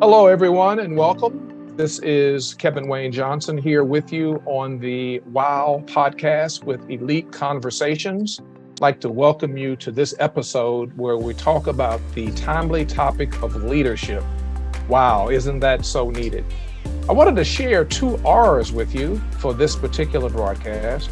Hello, everyone, and welcome. This is Kevin Wayne Johnson here with you on the WOW podcast with Elite Conversations. I'd like to welcome you to this episode where we talk about the timely topic of leadership. Wow, isn't that so needed? I wanted to share two R's with you for this particular broadcast.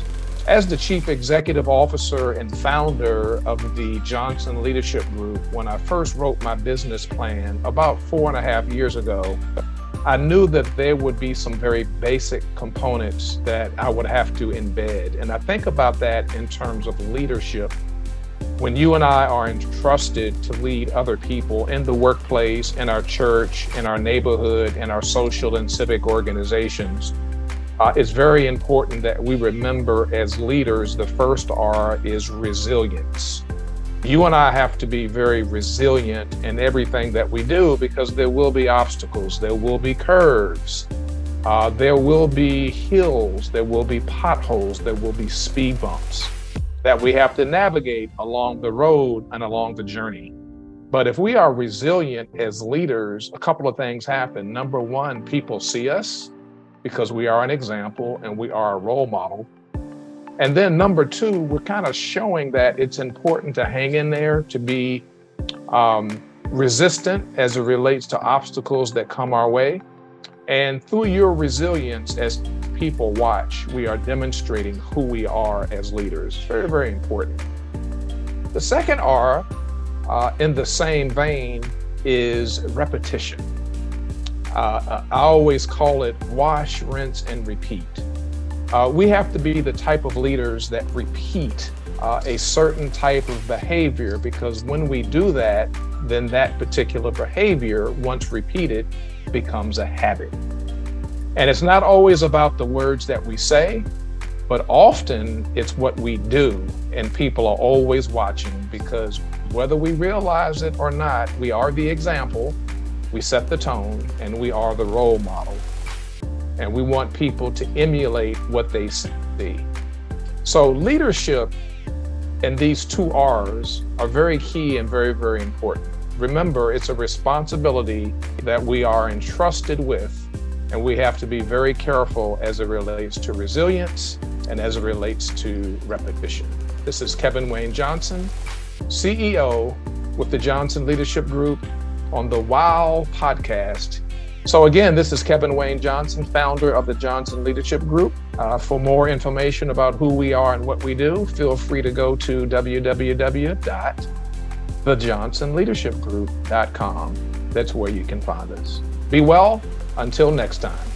As the chief executive officer and founder of the Johnson Leadership Group, when I first wrote my business plan about four and a half years ago, I knew that there would be some very basic components that I would have to embed. And I think about that in terms of leadership. When you and I are entrusted to lead other people in the workplace, in our church, in our neighborhood, in our social and civic organizations, uh, it's very important that we remember as leaders the first R is resilience. You and I have to be very resilient in everything that we do because there will be obstacles, there will be curves, uh, there will be hills, there will be potholes, there will be speed bumps that we have to navigate along the road and along the journey. But if we are resilient as leaders, a couple of things happen. Number one, people see us because we are an example and we are a role model. And then number two, we're kind of showing that it's important to hang in there, to be um, resistant as it relates to obstacles that come our way. And through your resilience as people watch, we are demonstrating who we are as leaders. Very, very important. The second R, uh, in the same vein, is repetition. Uh, I always call it wash, rinse, and repeat. Uh, we have to be the type of leaders that repeat uh, a certain type of behavior because when we do that, then that particular behavior, once repeated, becomes a habit. And it's not always about the words that we say, but often it's what we do. And people are always watching because whether we realize it or not, we are the example we set the tone and we are the role model. And we want people to emulate what they see. So, leadership and these two R's are very key and very, very important. Remember, it's a responsibility that we are entrusted with, and we have to be very careful as it relates to resilience and as it relates to repetition. This is Kevin Wayne Johnson, CEO with the Johnson Leadership Group on the WOW podcast. So, again, this is Kevin Wayne Johnson, founder of the Johnson Leadership Group. Uh, for more information about who we are and what we do, feel free to go to www.thejohnsonleadershipgroup.com. That's where you can find us. Be well. Until next time.